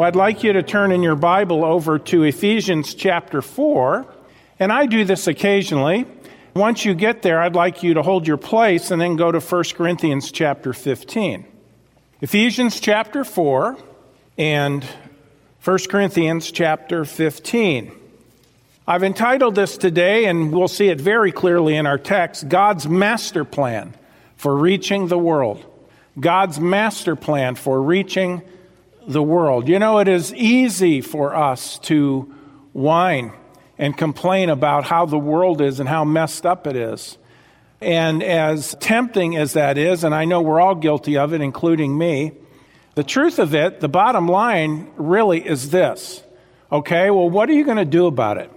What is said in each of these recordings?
Well, I'd like you to turn in your Bible over to Ephesians chapter 4. And I do this occasionally. Once you get there, I'd like you to hold your place and then go to 1 Corinthians chapter 15. Ephesians chapter 4 and 1 Corinthians chapter 15. I've entitled this today, and we'll see it very clearly in our text God's master plan for reaching the world. God's master plan for reaching the world. You know, it is easy for us to whine and complain about how the world is and how messed up it is. And as tempting as that is, and I know we're all guilty of it, including me, the truth of it, the bottom line really is this. Okay, well, what are you going to do about it?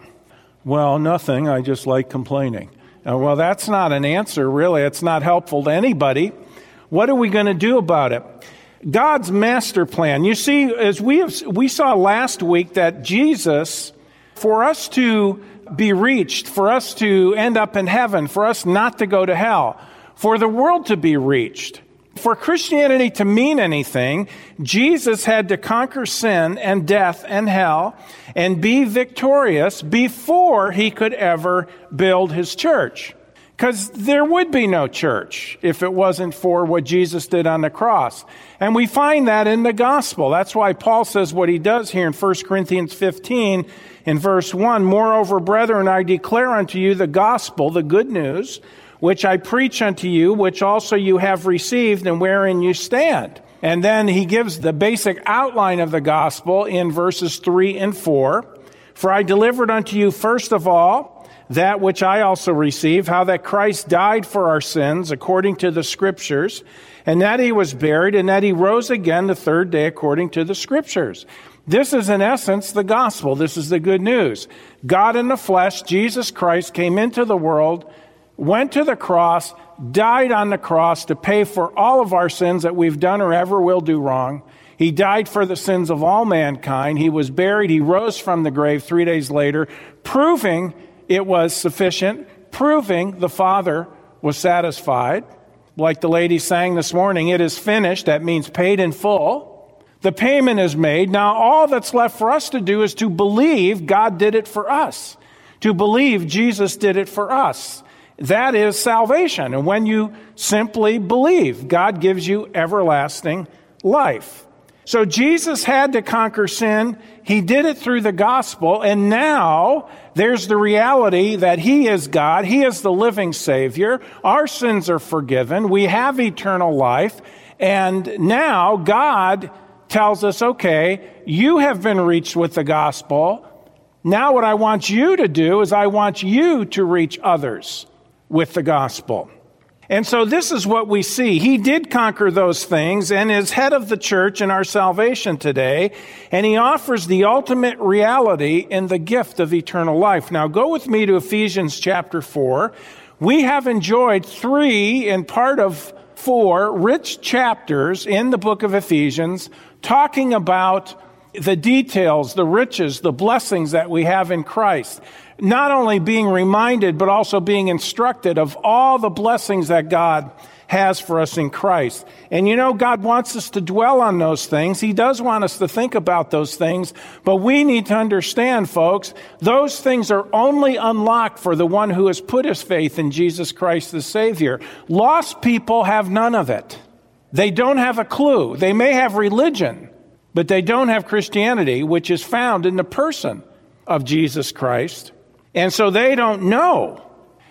Well, nothing. I just like complaining. Uh, well, that's not an answer, really. It's not helpful to anybody. What are we going to do about it? God's master plan. You see, as we, have, we saw last week that Jesus, for us to be reached, for us to end up in heaven, for us not to go to hell, for the world to be reached, for Christianity to mean anything, Jesus had to conquer sin and death and hell and be victorious before he could ever build his church. Because there would be no church if it wasn't for what Jesus did on the cross. And we find that in the gospel. That's why Paul says what he does here in 1 Corinthians 15 in verse 1. Moreover, brethren, I declare unto you the gospel, the good news, which I preach unto you, which also you have received and wherein you stand. And then he gives the basic outline of the gospel in verses 3 and 4. For I delivered unto you first of all that which I also received, how that Christ died for our sins according to the scriptures, and that he was buried, and that he rose again the third day according to the scriptures. This is in essence the gospel. This is the good news. God in the flesh, Jesus Christ, came into the world went to the cross, died on the cross to pay for all of our sins that we've done or ever will do wrong. He died for the sins of all mankind. He was buried. He rose from the grave three days later, proving it was sufficient, proving the Father was satisfied. Like the lady sang this morning, it is finished. That means paid in full. The payment is made. Now, all that's left for us to do is to believe God did it for us, to believe Jesus did it for us. That is salvation. And when you simply believe, God gives you everlasting life. So Jesus had to conquer sin. He did it through the gospel. And now there's the reality that He is God. He is the living Savior. Our sins are forgiven. We have eternal life. And now God tells us, okay, you have been reached with the gospel. Now what I want you to do is I want you to reach others with the gospel. And so this is what we see. He did conquer those things and is head of the church in our salvation today. And he offers the ultimate reality in the gift of eternal life. Now go with me to Ephesians chapter 4. We have enjoyed three and part of four rich chapters in the book of Ephesians talking about the details, the riches, the blessings that we have in Christ not only being reminded, but also being instructed of all the blessings that God has for us in Christ. And you know, God wants us to dwell on those things. He does want us to think about those things, but we need to understand, folks, those things are only unlocked for the one who has put his faith in Jesus Christ the Savior. Lost people have none of it. They don't have a clue. They may have religion, but they don't have Christianity, which is found in the person of Jesus Christ. And so they don't know.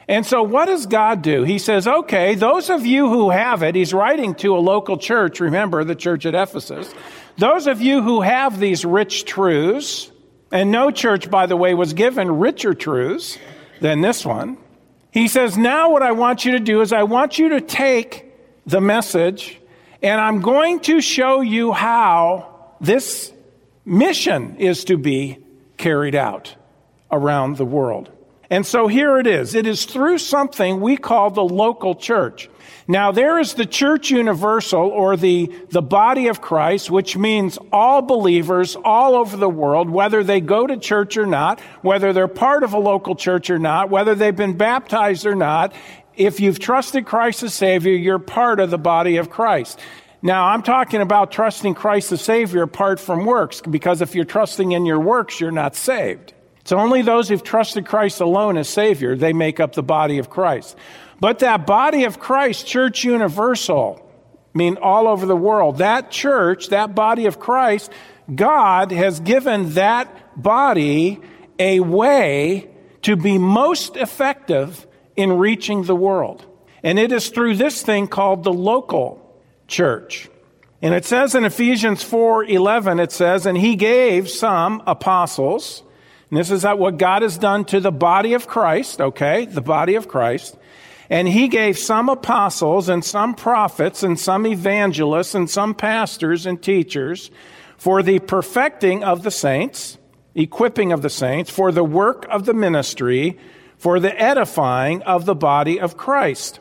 And so what does God do? He says, okay, those of you who have it, he's writing to a local church, remember the church at Ephesus. Those of you who have these rich truths, and no church, by the way, was given richer truths than this one. He says, now what I want you to do is I want you to take the message and I'm going to show you how this mission is to be carried out around the world. And so here it is. It is through something we call the local church. Now there is the church universal or the, the body of Christ, which means all believers all over the world, whether they go to church or not, whether they're part of a local church or not, whether they've been baptized or not. If you've trusted Christ as Savior, you're part of the body of Christ. Now, I'm talking about trusting Christ the Savior apart from works, because if you're trusting in your works, you're not saved. It's only those who've trusted Christ alone as Savior, they make up the body of Christ. But that body of Christ, Church Universal, I mean all over the world, that church, that body of Christ, God has given that body a way to be most effective in reaching the world. And it is through this thing called the local church. And it says in Ephesians 4:11 it says and he gave some apostles. And this is what God has done to the body of Christ, okay? The body of Christ. And he gave some apostles and some prophets and some evangelists and some pastors and teachers for the perfecting of the saints, equipping of the saints, for the work of the ministry, for the edifying of the body of Christ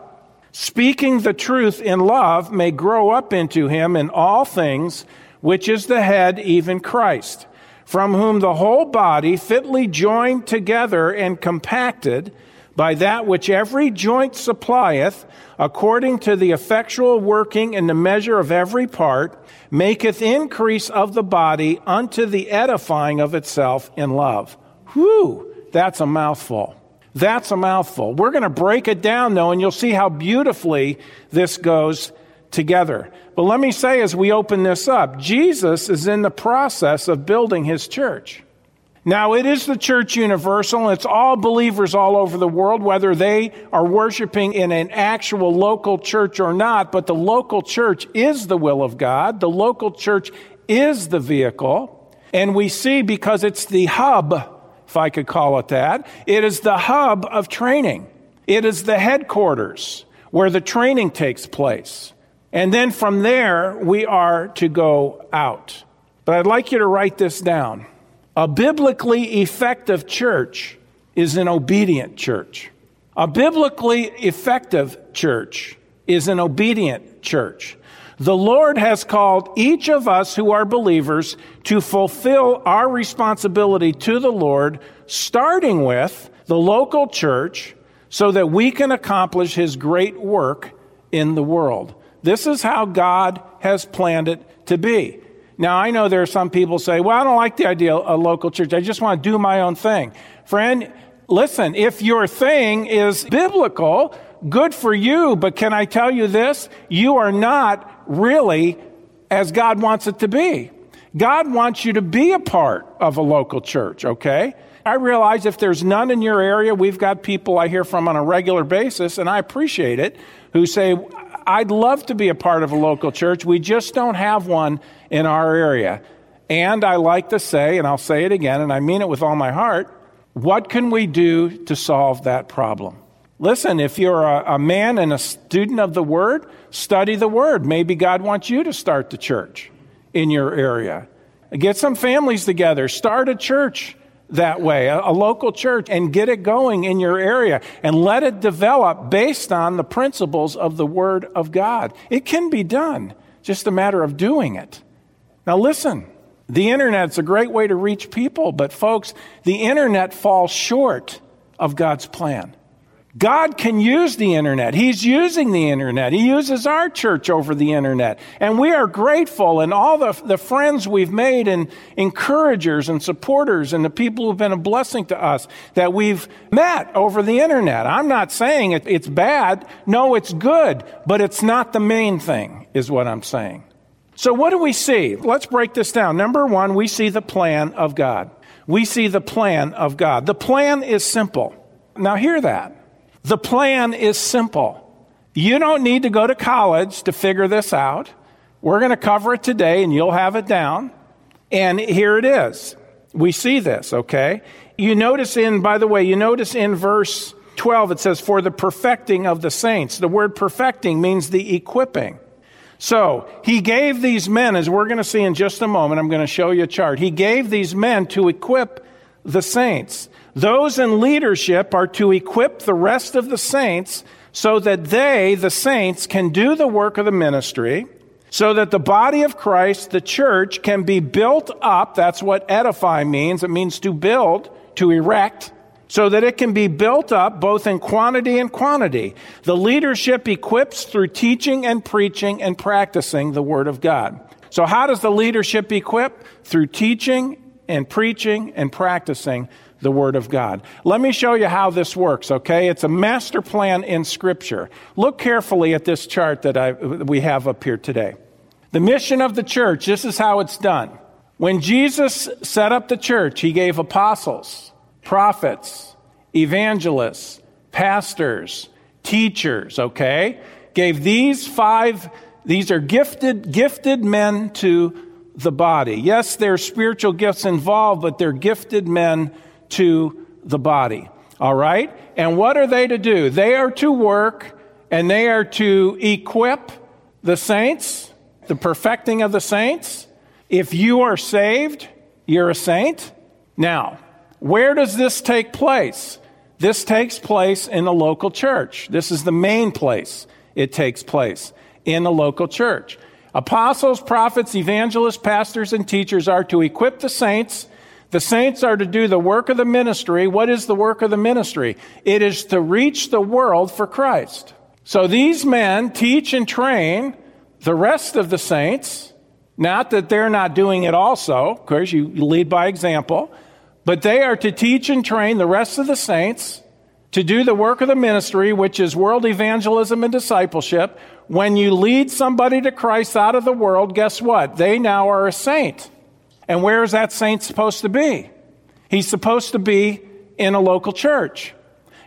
speaking the truth in love, may grow up into him in all things, which is the head, even Christ, from whom the whole body, fitly joined together and compacted by that which every joint supplieth, according to the effectual working in the measure of every part, maketh increase of the body unto the edifying of itself in love. Whew, that's a mouthful. That's a mouthful. We're going to break it down though, and you'll see how beautifully this goes together. But let me say as we open this up, Jesus is in the process of building his church. Now, it is the church universal, it's all believers all over the world, whether they are worshiping in an actual local church or not, but the local church is the will of God. The local church is the vehicle. And we see because it's the hub if I could call it that. It is the hub of training. It is the headquarters where the training takes place. And then from there, we are to go out. But I'd like you to write this down. A biblically effective church is an obedient church. A biblically effective church is an obedient church. The Lord has called each of us who are believers to fulfill our responsibility to the Lord, starting with the local church, so that we can accomplish His great work in the world. This is how God has planned it to be. Now, I know there are some people say, well, I don't like the idea of a local church. I just want to do my own thing. Friend, listen, if your thing is biblical, good for you, but can I tell you this? You are not really as God wants it to be. God wants you to be a part of a local church, okay? I realize if there's none in your area, we've got people I hear from on a regular basis, and I appreciate it, who say, I'd love to be a part of a local church. We just don't have one in our area. And I like to say, and I'll say it again, and I mean it with all my heart, what can we do to solve that problem? Listen, if you're a, a, man and a student of the Word, study the Word. Maybe God wants you to start the church in your area. Get some families together, start a church that way, a, a local church, and get it going in your area and let it develop based on the principles of the Word of God. It can be done, just a matter of doing it. Now, listen. The internet's a great way to reach people, but folks, the internet falls short of God's plan. God can use the internet. He's using the internet. He uses our church over the internet. And we are grateful and all the, the friends we've made and encouragers and supporters and the people who've been a blessing to us that we've met over the internet. I'm not saying it, it's bad. No, it's good, but it's not the main thing is what I'm saying. So what do we see? Let's break this down. Number one, we see the plan of God. We see the plan of God. The plan is simple. Now hear that. The plan is simple. You don't need to go to college to figure this out. We're going to cover it today and you'll have it down. And here it is. We see this, okay? You notice in, by the way, you notice in verse 12 it says, for the perfecting of the saints. The word perfecting means the equipping. So he gave these men, as we're going to see in just a moment, I'm going to show you a chart. He gave these men to equip the saints. Those in leadership are to equip the rest of the saints so that they, the saints, can do the work of the ministry, so that the body of Christ, the church, can be built up. That's what edify means. It means to build, to erect, so that it can be built up both in quantity and quantity. The leadership equips through teaching and preaching and practicing the Word of God. So, how does the leadership equip? Through teaching and preaching and practicing the Word of God. Let me show you how this works, okay? It's a master plan in Scripture. Look carefully at this chart that I, we have up here today. The mission of the church, this is how it's done. When Jesus set up the church, he gave apostles, prophets, evangelists, pastors, teachers, okay? Gave these five, these are gifted, gifted men to the body. Yes, there are spiritual gifts involved, but they're gifted men to the body. All right? And what are they to do? They are to work and they are to equip the saints, the perfecting of the saints. If you are saved, you're a saint. Now, where does this take place? This takes place in a local church. This is the main place it takes place in a local church. Apostles, prophets, evangelists, pastors, and teachers are to equip the saints the saints are to do the work of the ministry. What is the work of the ministry? It is to reach the world for Christ. So these men teach and train the rest of the saints. Not that they're not doing it also, of course, you lead by example, but they are to teach and train the rest of the saints to do the work of the ministry, which is world evangelism and discipleship. When you lead somebody to Christ out of the world, guess what? They now are a saint. And where is that saint supposed to be? He's supposed to be in a local church.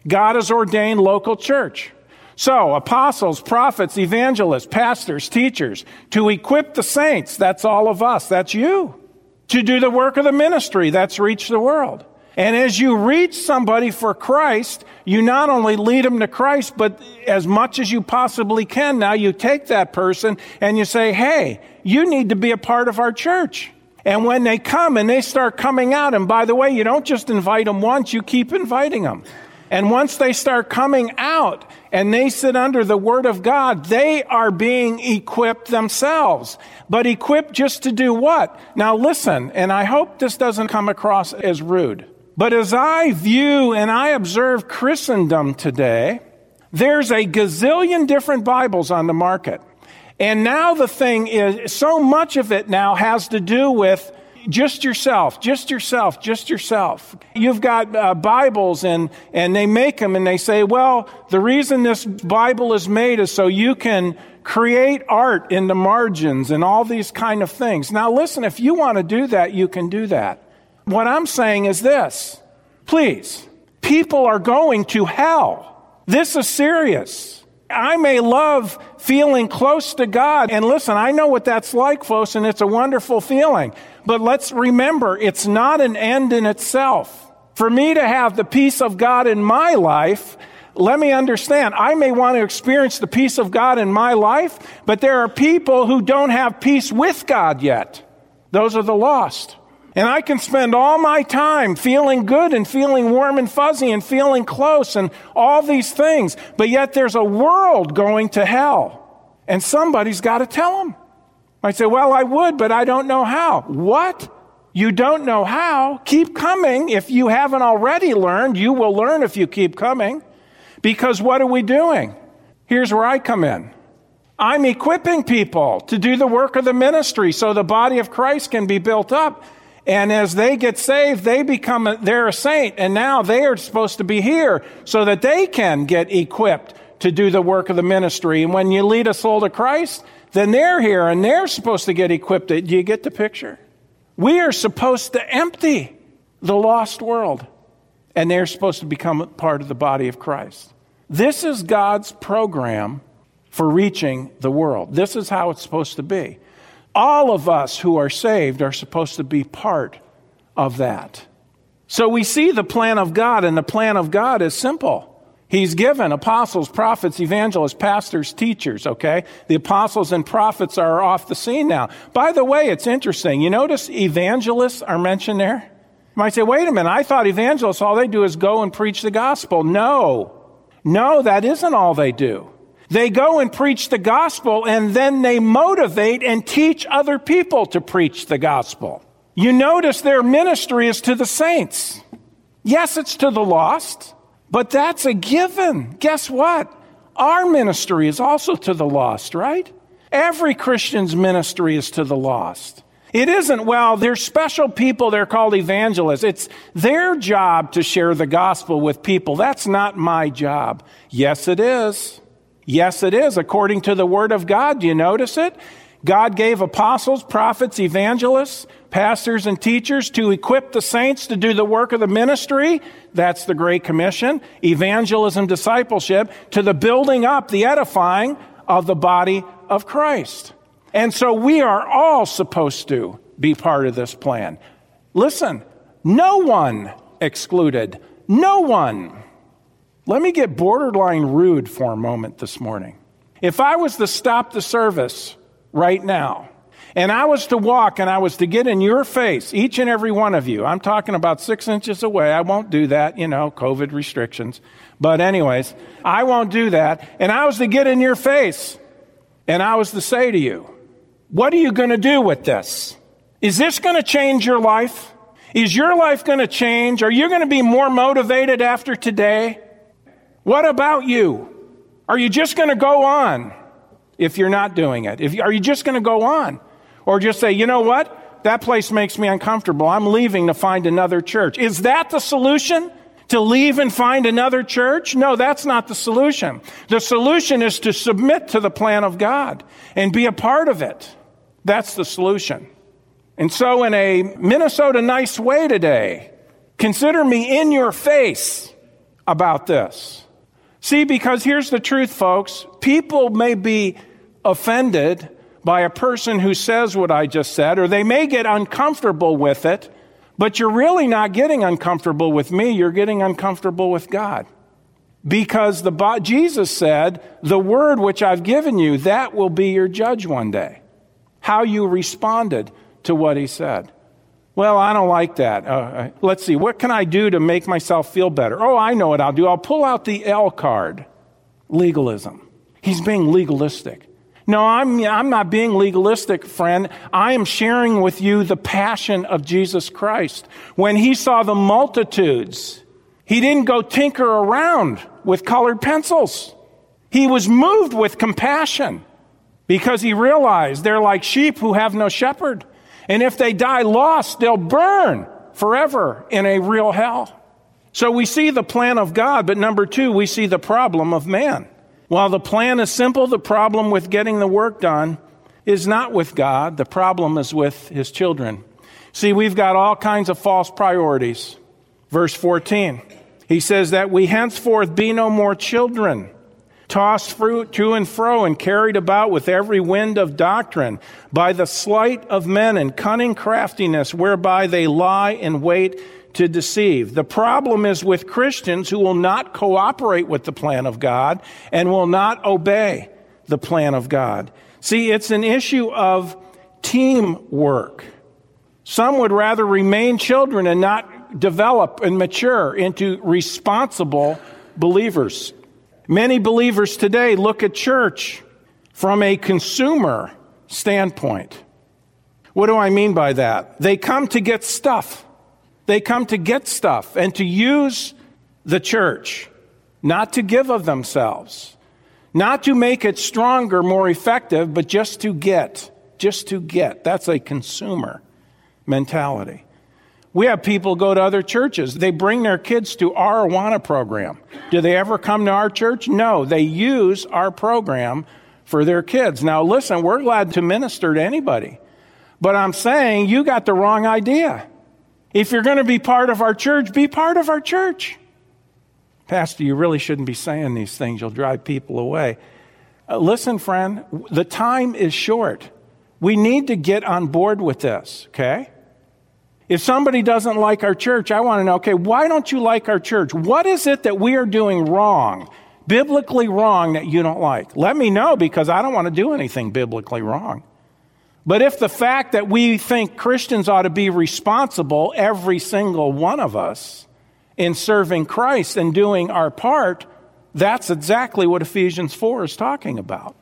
God has ordained local church. So, apostles, prophets, evangelists, pastors, teachers, to equip the saints, that's all of us, that's you. To do the work of the ministry, that's reach the world. And as you reach somebody for Christ, you not only lead them to Christ, but as much as you possibly can, now you take that person and you say, hey, you need to be a part of our church. And when they come and they start coming out, and by the way, you don't just invite them once, you keep inviting them. And once they start coming out and they sit under the Word of God, they are being equipped themselves. But equipped just to do what? Now listen, and I hope this doesn't come across as rude. But as I view and I observe Christendom today, there's a gazillion different Bibles on the market. And now the thing is, so much of it now has to do with just yourself, just yourself, just yourself. You've got uh, Bibles and, and they make them and they say, well, the reason this Bible is made is so you can create art in the margins and all these kind of things. Now listen, if you want to do that, you can do that. What I'm saying is this. Please, people are going to hell. This is serious. I may love feeling close to God. And listen, I know what that's like, folks, and it's a wonderful feeling. But let's remember, it's not an end in itself. For me to have the peace of God in my life, let me understand. I may want to experience the peace of God in my life, but there are people who don't have peace with God yet. Those are the lost. And I can spend all my time feeling good and feeling warm and fuzzy and feeling close and all these things. But yet there's a world going to hell. And somebody's got to tell them. I say, well, I would, but I don't know how. What? You don't know how? Keep coming. If you haven't already learned, you will learn if you keep coming. Because what are we doing? Here's where I come in. I'm equipping people to do the work of the ministry so the body of Christ can be built up. And as they get saved, they become, a, they're a saint. And now they are supposed to be here so that they can get equipped to do the work of the ministry. And when you lead a soul to Christ, then they're here and they're supposed to get equipped. Do you get the picture? We are supposed to empty the lost world. And they're supposed to become part of the body of Christ. This is God's program for reaching the world. This is how it's supposed to be all of us who are saved are supposed to be part of that. So we see the plan of God, and the plan of God is simple. He's given apostles, prophets, evangelists, pastors, teachers, okay? The apostles and prophets are off the scene now. By the way, it's interesting. You notice evangelists are mentioned there? You might say, wait a minute, I thought evangelists, all they do is go and preach the gospel. No. No, that isn't all they do. They go and preach the gospel and then they motivate and teach other people to preach the gospel. You notice their ministry is to the saints. Yes, it's to the lost, but that's a given. Guess what? Our ministry is also to the lost, right? Every Christian's ministry is to the lost. It isn't, well, they're special people, they're called evangelists. It's their job to share the gospel with people. That's not my job. Yes, it is. Yes, it is. According to the Word of God, do you notice it? God gave apostles, prophets, evangelists, pastors, and teachers to equip the saints to do the work of the ministry. That's the Great Commission. Evangelism, discipleship, to the building up, the edifying of the body of Christ. And so we are all supposed to be part of this plan. Listen, no one excluded. No one. Let me get borderline rude for a moment this morning. If I was to stop the service right now, and I was to walk and I was to get in your face, each and every one of you, I'm talking about six inches away. I won't do that, you know, COVID restrictions. But, anyways, I won't do that. And I was to get in your face and I was to say to you, What are you going to do with this? Is this going to change your life? Is your life going to change? Are you going to be more motivated after today? What about you? Are you just going to go on if you're not doing it? If, are you just going to go on? Or just say, you know what? That place makes me uncomfortable. I'm leaving to find another church. Is that the solution? To leave and find another church? No, that's not the solution. The solution is to submit to the plan of God and be a part of it. That's the solution. And so, in a Minnesota nice way today, consider me in your face about this. See, because here's the truth, folks. People may be offended by a person who says what I just said, or they may get uncomfortable with it, but you're really not getting uncomfortable with me, you're getting uncomfortable with God. Because the, Jesus said, the word which I've given you, that will be your judge one day. How you responded to what he said. Well, I don't like that. Uh, uh, let's see, what can I do to make myself feel better? Oh, I know what I'll do. I'll pull out the L card legalism. He's being legalistic. No, I'm, I'm not being legalistic, friend. I am sharing with you the passion of Jesus Christ. When he saw the multitudes, he didn't go tinker around with colored pencils. He was moved with compassion because he realized they're like sheep who have no shepherd. And if they die lost, they'll burn forever in a real hell. So we see the plan of God, but number two, we see the problem of man. While the plan is simple, the problem with getting the work done is not with God. The problem is with his children. See, we've got all kinds of false priorities. Verse 14, he says that we henceforth be no more children tossed fruit to and fro and carried about with every wind of doctrine by the sleight of men and cunning craftiness whereby they lie in wait to deceive. The problem is with Christians who will not cooperate with the plan of God and will not obey the plan of God. See, it's an issue of teamwork. Some would rather remain children and not develop and mature into responsible believers. Many believers today look at church from a consumer standpoint. What do I mean by that? They come to get stuff. They come to get stuff and to use the church, not to give of themselves, not to make it stronger, more effective, but just to get, just to get. That's a consumer mentality. We have people go to other churches. They bring their kids to our Awana program. Do they ever come to our church? No, they use our program for their kids. Now, listen, we're glad to minister to anybody. But I'm saying you got the wrong idea. If you're going to be part of our church, be part of our church. Pastor, you really shouldn't be saying these things. You'll drive people away. Uh, listen, friend, the time is short. We need to get on board with this, okay? If somebody doesn't like our church, I want to know, okay, why don't you like our church? What is it that we are doing wrong, biblically wrong, that you don't like? Let me know because I don't want to do anything biblically wrong. But if the fact that we think Christians ought to be responsible, every single one of us, in serving Christ and doing our part, that's exactly what Ephesians 4 is talking about.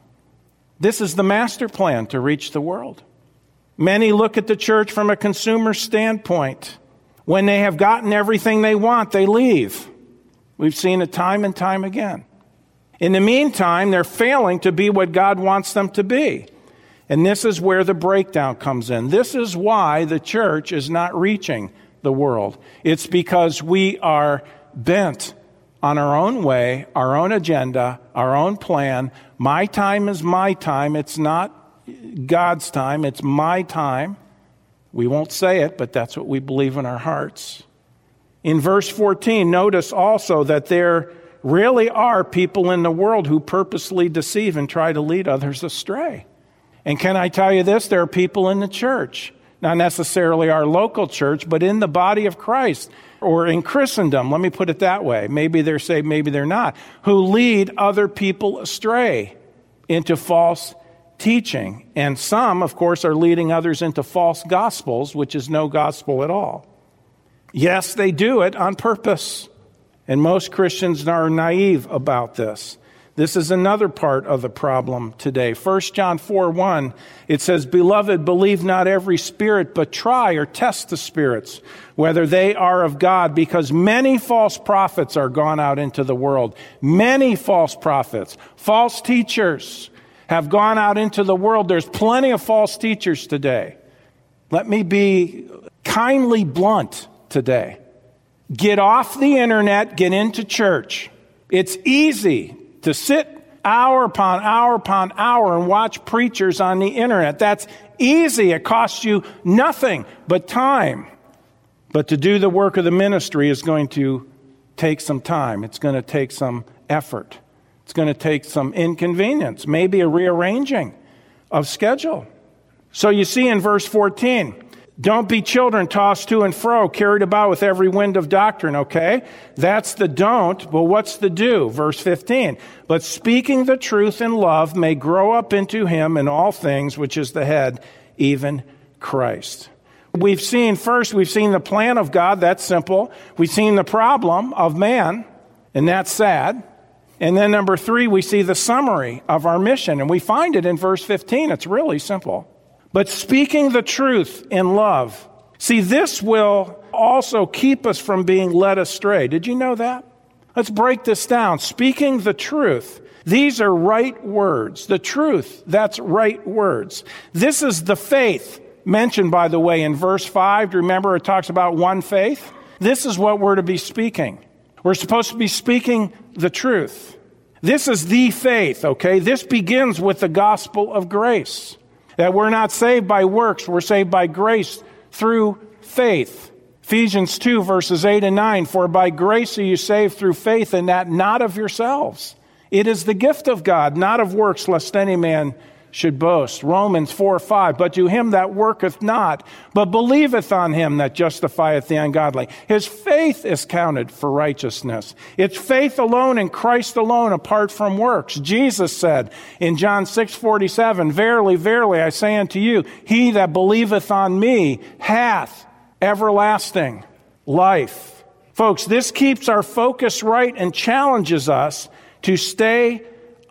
This is the master plan to reach the world. Many look at the church from a consumer standpoint. When they have gotten everything they want, they leave. We've seen it time and time again. In the meantime, they're failing to be what God wants them to be. And this is where the breakdown comes in. This is why the church is not reaching the world. It's because we are bent on our own way, our own agenda, our own plan. My time is my time. It's not God's time, it's my time. We won't say it, but that's what we believe in our hearts. In verse 14, notice also that there really are people in the world who purposely deceive and try to lead others astray. And can I tell you this? There are people in the church, not necessarily our local church, but in the body of Christ or in Christendom, let me put it that way. Maybe they're saved, maybe they're not, who lead other people astray into false teaching. And some, of course, are leading others into false gospels, which is no gospel at all. Yes, they do it on purpose. And most Christians are naive about this. This is another part of the problem today. 1 John 4 1, it says, Beloved, believe not every spirit, but try or test the spirits, whether they are of God, because many false prophets are gone out into the world. Many false prophets, false teachers have gone out into the world. There's plenty of false teachers today. Let me be kindly blunt today. Get off the internet, get into church. It's easy to sit hour upon hour upon hour and watch preachers on the internet. That's easy. It costs you nothing but time. But to do the work of the ministry is going to take some time, it's going to take some effort, it's going to take some inconvenience, maybe a rearranging of schedule. So you see in verse 14, don't be children tossed to and fro, carried about with every wind of doctrine, okay? That's the don't, but what's the do? Verse 15. But speaking the truth in love may grow up into him in all things, which is the head, even Christ. We've seen first, we've seen the plan of God, that's simple. We've seen the problem of man, and that's sad. And then number three, we see the summary of our mission, and we find it in verse 15. It's really simple but speaking the truth in love. See, this will also keep us from being led astray. Did you know that? Let's break this down. Speaking the truth. These are right words. The truth, that's right words. This is the faith mentioned, by the way, in verse 5. Do you remember it talks about one faith? This is what we're to be speaking. We're supposed to be speaking the truth. This is the faith, okay? This begins with the gospel of grace. That we're not saved by works, we're saved by grace through faith. Ephesians 2, verses 8 and 9 For by grace are you saved through faith, and that not of yourselves. It is the gift of God, not of works, lest any man should boast. Romans 4 5. But to him that worketh not, but believeth on him that justifieth the ungodly. His faith is counted for righteousness. It's faith alone in Christ alone apart from works. Jesus said in John 6 47, Verily, verily, I say unto you, he that believeth on me hath everlasting life. Folks, this keeps our focus right and challenges us to stay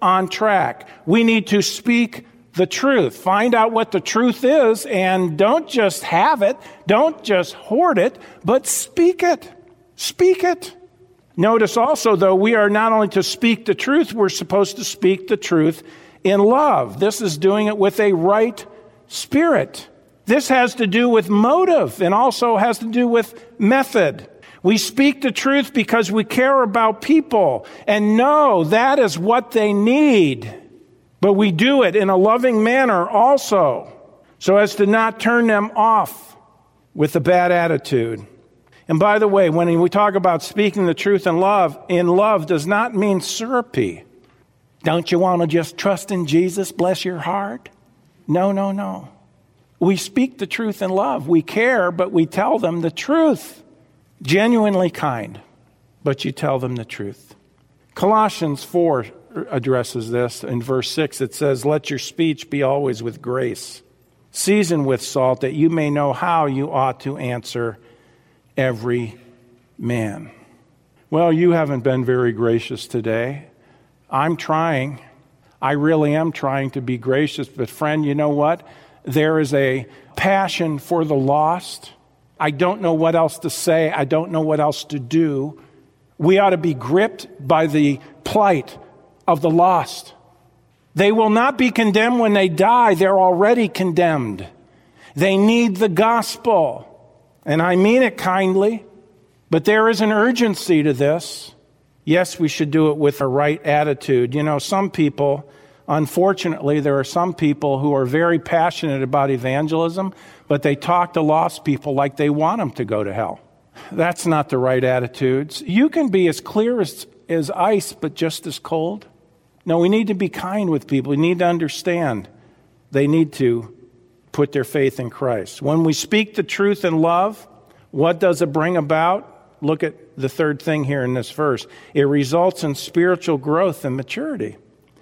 on track. We need to speak the truth. Find out what the truth is and don't just have it, don't just hoard it, but speak it. Speak it. Notice also, though, we are not only to speak the truth, we're supposed to speak the truth in love. This is doing it with a right spirit. This has to do with motive and also has to do with method. We speak the truth because we care about people and know that is what they need. But we do it in a loving manner also, so as to not turn them off with a bad attitude. And by the way, when we talk about speaking the truth in love, in love does not mean syrupy. Don't you want to just trust in Jesus, bless your heart? No, no, no. We speak the truth in love. We care, but we tell them the truth. Genuinely kind, but you tell them the truth. Colossians 4 addresses this. In verse 6, it says, Let your speech be always with grace, seasoned with salt, that you may know how you ought to answer every man. Well, you haven't been very gracious today. I'm trying. I really am trying to be gracious. But, friend, you know what? There is a passion for the lost. I don't know what else to say. I don't know what else to do. We ought to be gripped by the plight of the lost. They will not be condemned when they die. They're already condemned. They need the gospel. And I mean it kindly, but there is an urgency to this. Yes, we should do it with a right attitude. You know, some people, unfortunately, there are some people who are very passionate about evangelism, but they talk to lost people like they want them to go to hell. That's not the right attitudes. You can be as clear as, as ice, but just as cold. No, we need to be kind with people. We need to understand they need to put their faith in Christ. When we speak the truth in love, what does it bring about? Look at the third thing here in this verse. It results in spiritual growth and maturity.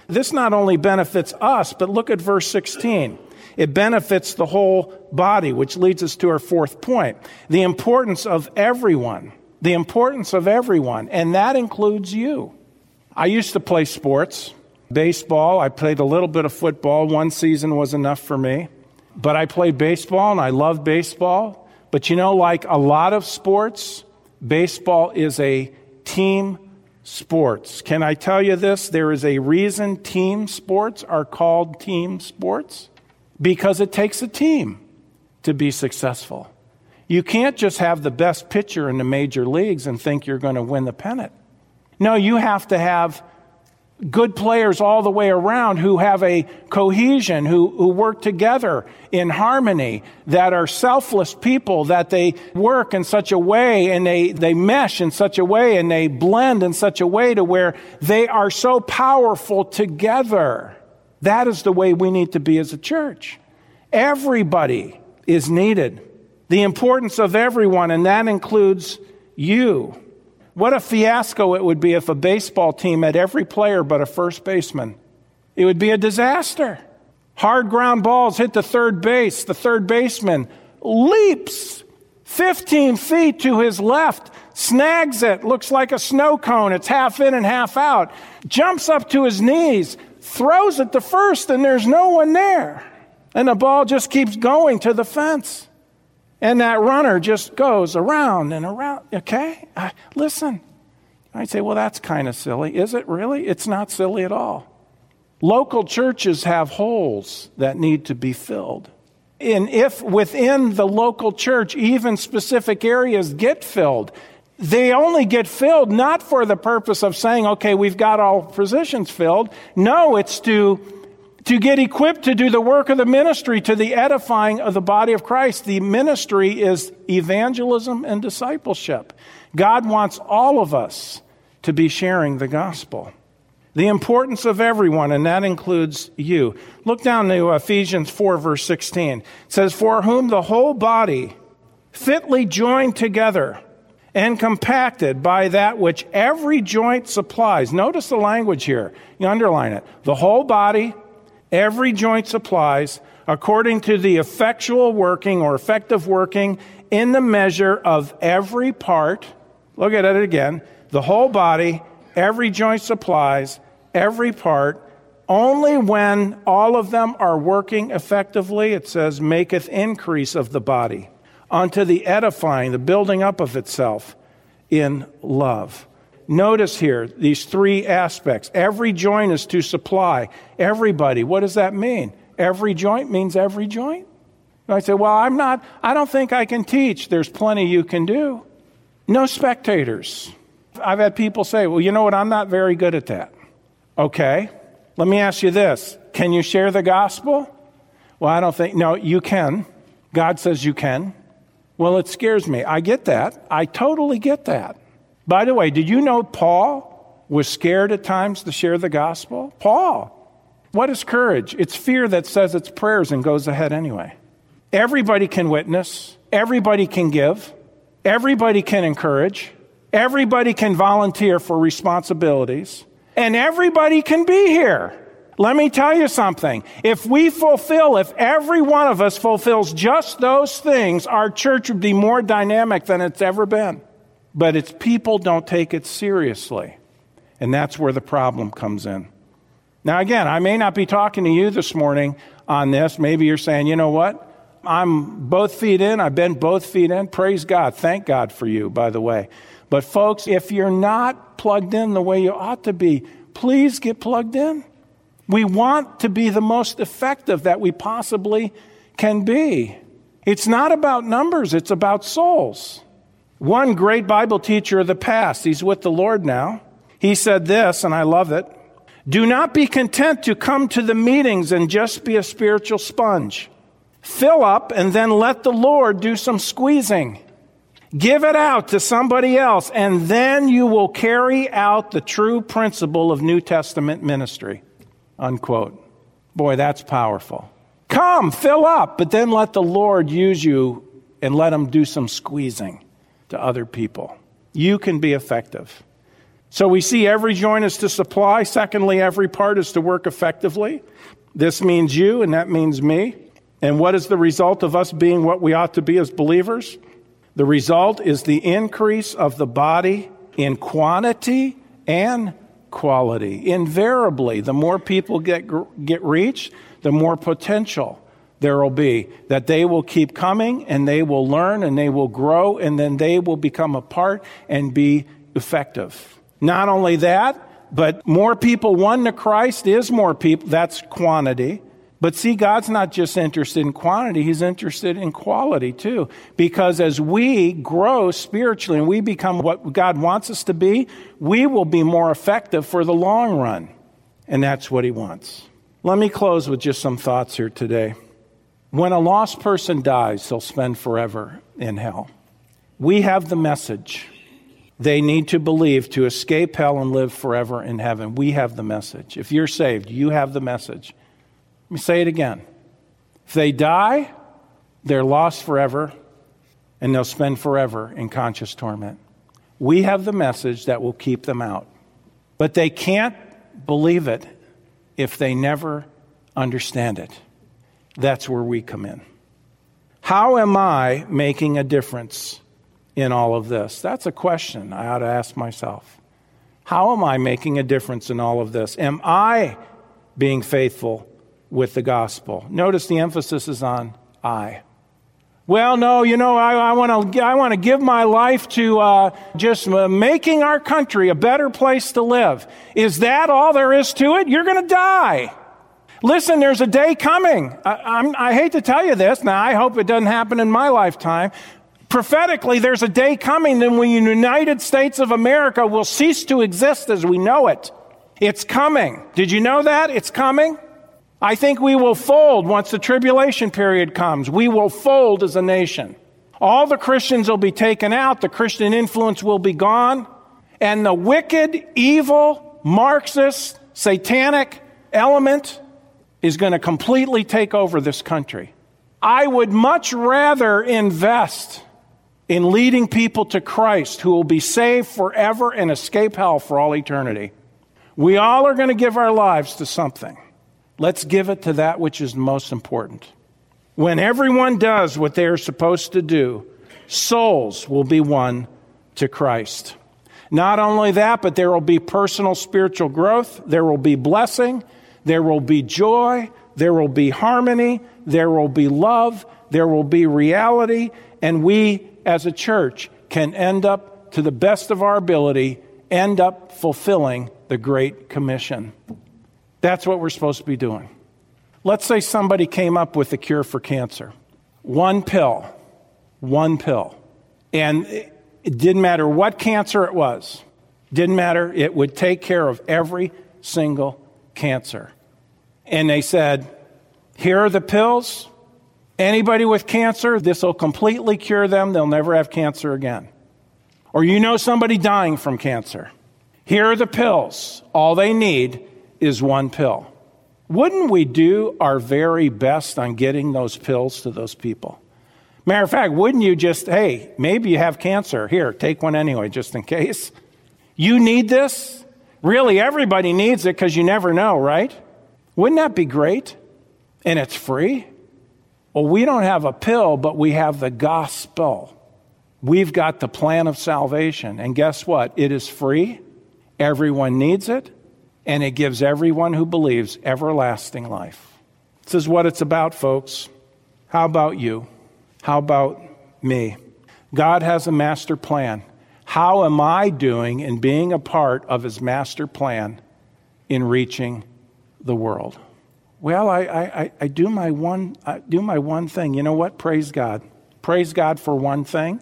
This not only benefits us, but look at verse 16. It benefits the whole body, which leads us to our fourth point. The importance of everyone. The importance of everyone. And that includes you. I used to play sports, baseball. I played a little bit of football. One season was enough for me. But I played baseball and I love baseball. But you know, like a lot of sports, baseball is a team sports. Can I tell you this? There is a reason team sports are called team sports because it takes a team to be successful. You can't just have the best pitcher in the major leagues and think you're going to win the pennant. No, you have to have good players all the way around who have a cohesion, who, who work together in harmony, that are selfless people, that they work in such a way and they, they mesh in such a way and they blend in such a way to where they are so powerful together. That is the way we need to be as a church. Everybody is needed. The importance of everyone, and that includes you. What a fiasco it would be if a baseball team had every player but a first baseman. It would be a disaster. Hard ground balls hit the third base. The third baseman leaps 15 feet to his left, snags it, looks like a snow cone. It's half in and half out. Jumps up to his knees, throws it to first, and there's no one there. And the ball just keeps going to the fence. And that runner just goes around and around. Okay? Uh, listen. I'd say, well, that's kind of silly. Is it really? It's not silly at all. Local churches have holes that need to be filled. And if within the local church, even specific areas get filled, they only get filled not for the purpose of saying, okay, we've got all positions filled. No, it's to to get equipped to do the work of the ministry to the edifying of the body of Christ. The ministry is evangelism and discipleship. God wants all of us to be sharing the gospel. The importance of everyone, and that includes you. Look down to Ephesians 4, verse 16. It says, For whom the whole body, fitly joined together and compacted by that which every joint supplies. Notice the language here. You underline it. The whole body, Every joint supplies according to the effectual working or effective working in the measure of every part. Look at it again. The whole body, every joint supplies, every part. Only when all of them are working effectively, it says, maketh increase of the body unto the edifying, the building up of itself in love. Notice here these three aspects. Every joint is to supply everybody. What does that mean? Every joint means every joint? I say, well, I'm not, I don't think I can teach. There's plenty you can do. No spectators. I've had people say, well, you know what? I'm not very good at that. Okay. Let me ask you this Can you share the gospel? Well, I don't think, no, you can. God says you can. Well, it scares me. I get that. I totally get that. By the way, did you know Paul was scared at times to share the gospel? Paul. What is courage? It's fear that says it's prayers and goes ahead anyway. Everybody can witness, everybody can give, everybody can encourage, everybody can volunteer for responsibilities, and everybody can be here. Let me tell you something. If we fulfill, if every one of us fulfills just those things, our church would be more dynamic than it's ever been. But its people don't take it seriously. And that's where the problem comes in. Now, again, I may not be talking to you this morning on this. Maybe you're saying, you know what? I'm both feet in. I've been both feet in. Praise God. Thank God for you, by the way. But, folks, if you're not plugged in the way you ought to be, please get plugged in. We want to be the most effective that we possibly can be. It's not about numbers, it's about souls. One great Bible teacher of the past, he's with the Lord now, he said this, and I love it Do not be content to come to the meetings and just be a spiritual sponge. Fill up and then let the Lord do some squeezing. Give it out to somebody else, and then you will carry out the true principle of New Testament ministry. Unquote. Boy, that's powerful. Come, fill up, but then let the Lord use you and let him do some squeezing to other people. You can be effective. So we see every joint is to supply. Secondly, every part is to work effectively. This means you, and that means me. And what is the result of us being what we ought to be as believers? The result is the increase of the body in quantity and quality. Invariably, the more people get, get reached, the more potential there will be that they will keep coming and they will learn and they will grow and then they will become a part and be effective. Not only that, but more people won to Christ is more people. That's quantity. But see, God's not just interested in quantity, He's interested in quality too. Because as we grow spiritually and we become what God wants us to be, we will be more effective for the long run. And that's what He wants. Let me close with just some thoughts here today. When a lost person dies, they'll spend forever in hell. We have the message they need to believe to escape hell and live forever in heaven. We have the message. If you're saved, you have the message. Let me say it again. If they die, they're lost forever and they'll spend forever in conscious torment. We have the message that will keep them out. But they can't believe it if they never understand it. That's where we come in. How am I making a difference in all of this? That's a question I ought to ask myself. How am I making a difference in all of this? Am I being faithful with the gospel. Notice the emphasis is on I. Well, no, you know, I, want to I wanna give my life to uh, just uh, making our country a better place to live. Is that all there is to it? You're going to die. Listen, there's a day coming. I, I hate to tell you this. Now, I hope it doesn't happen in my lifetime. Prophetically, there's a day coming when the United States of America will cease to exist as we know it. It's coming. Did you know that? It's coming. I think we will fold once the tribulation period comes. We will fold as a nation. All the Christians will be taken out, the Christian influence will be gone, and the wicked, evil, Marxist, satanic element is going to completely take over this country. I would much rather invest in leading people to Christ who will be saved forever and escape hell for all eternity. We all are going to give our lives to something. Let's give it to that which is most important. When everyone does what they are supposed to do, souls will be won to Christ. Not only that, but there will be personal spiritual growth, there will be blessing, there will be joy, there will be harmony, there will be love, there will be reality, and we as a church can end up, to the best of our ability, end up fulfilling the Great Commission. That's what we're supposed to be doing. Let's say somebody came up with a cure for cancer. One pill, one pill. And it didn't matter what cancer it was, didn't matter, it would take care of every single cancer. And they said, Here are the pills. Anybody with cancer, this will completely cure them. They'll never have cancer again. Or you know somebody dying from cancer. Here are the pills. All they need is one pill. wouldn't we do our very best on getting those pills to those people? Matter of fact, wouldn't you just, hey, maybe you have cancer. Here, take one anyway, just in case. You need this? Really, everybody needs it because you never know, right? Wouldn't that be great? And it's free? Well, we don't have a pill, but we have the gospel. We've got the plan of salvation. And guess what? It is free. Everyone needs it. And it gives everyone who believes everlasting life. This is what it's about, folks. How about you? How about me? God has a master plan. How am I doing in being a part of his master plan in reaching the world? Well, I, I, I, do my one I do my one thing. You know what? Praise God. Praise God for one thing.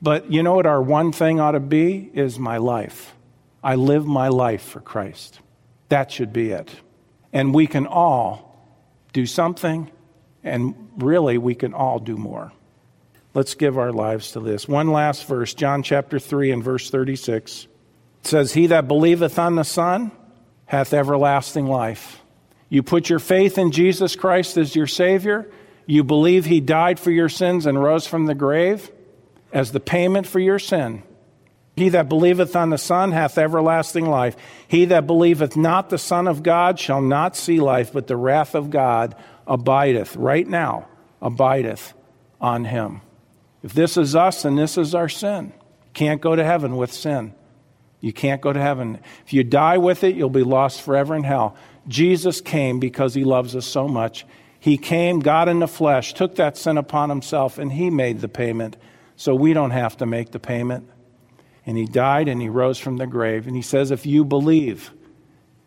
But you know what our one thing ought to be is my life. I live my life for Christ. That should be it. And we can all do something, and really we can all do more. Let's give our lives to this. One last verse, John chapter 3 and verse 36. It says, He that believeth on the Son hath everlasting life. You put your faith in Jesus Christ as your Savior. You believe He died for your sins and rose from the grave as the payment for your sin. He that believeth on the Son hath everlasting life. He that believeth not the Son of God shall not see life, but the wrath of God abideth, right now, abideth on him. If this is us and this is our sin, can't go to heaven with sin. You can't go to heaven. If you die with it, you'll be lost forever in hell. Jesus came because he loves us so much. He came, God in the flesh, took that sin upon himself, and he made the payment so we don't have to make the payment. And he died and he rose from the grave. And he says, if you believe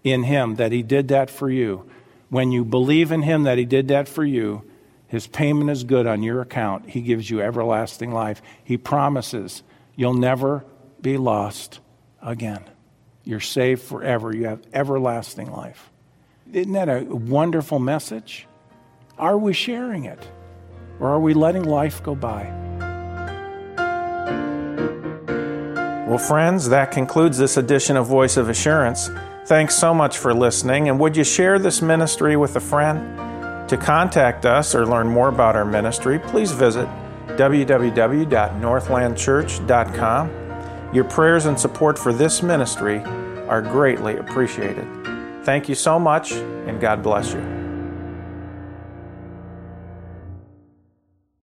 in him that he did that for you, when you believe in him that he did that for you, his payment is good on your account. He gives you everlasting life. He promises you'll never be lost again. You're saved forever. You have everlasting life. Isn't that a wonderful message? Are we sharing it? Or are we letting life go by? Well, friends, that concludes this edition of Voice of Assurance. Thanks so much for listening, and would you share this ministry with a friend? To contact us or learn more about our ministry, please visit www.northlandchurch.com. Your prayers and support for this ministry are greatly appreciated. Thank you so much, and God bless you.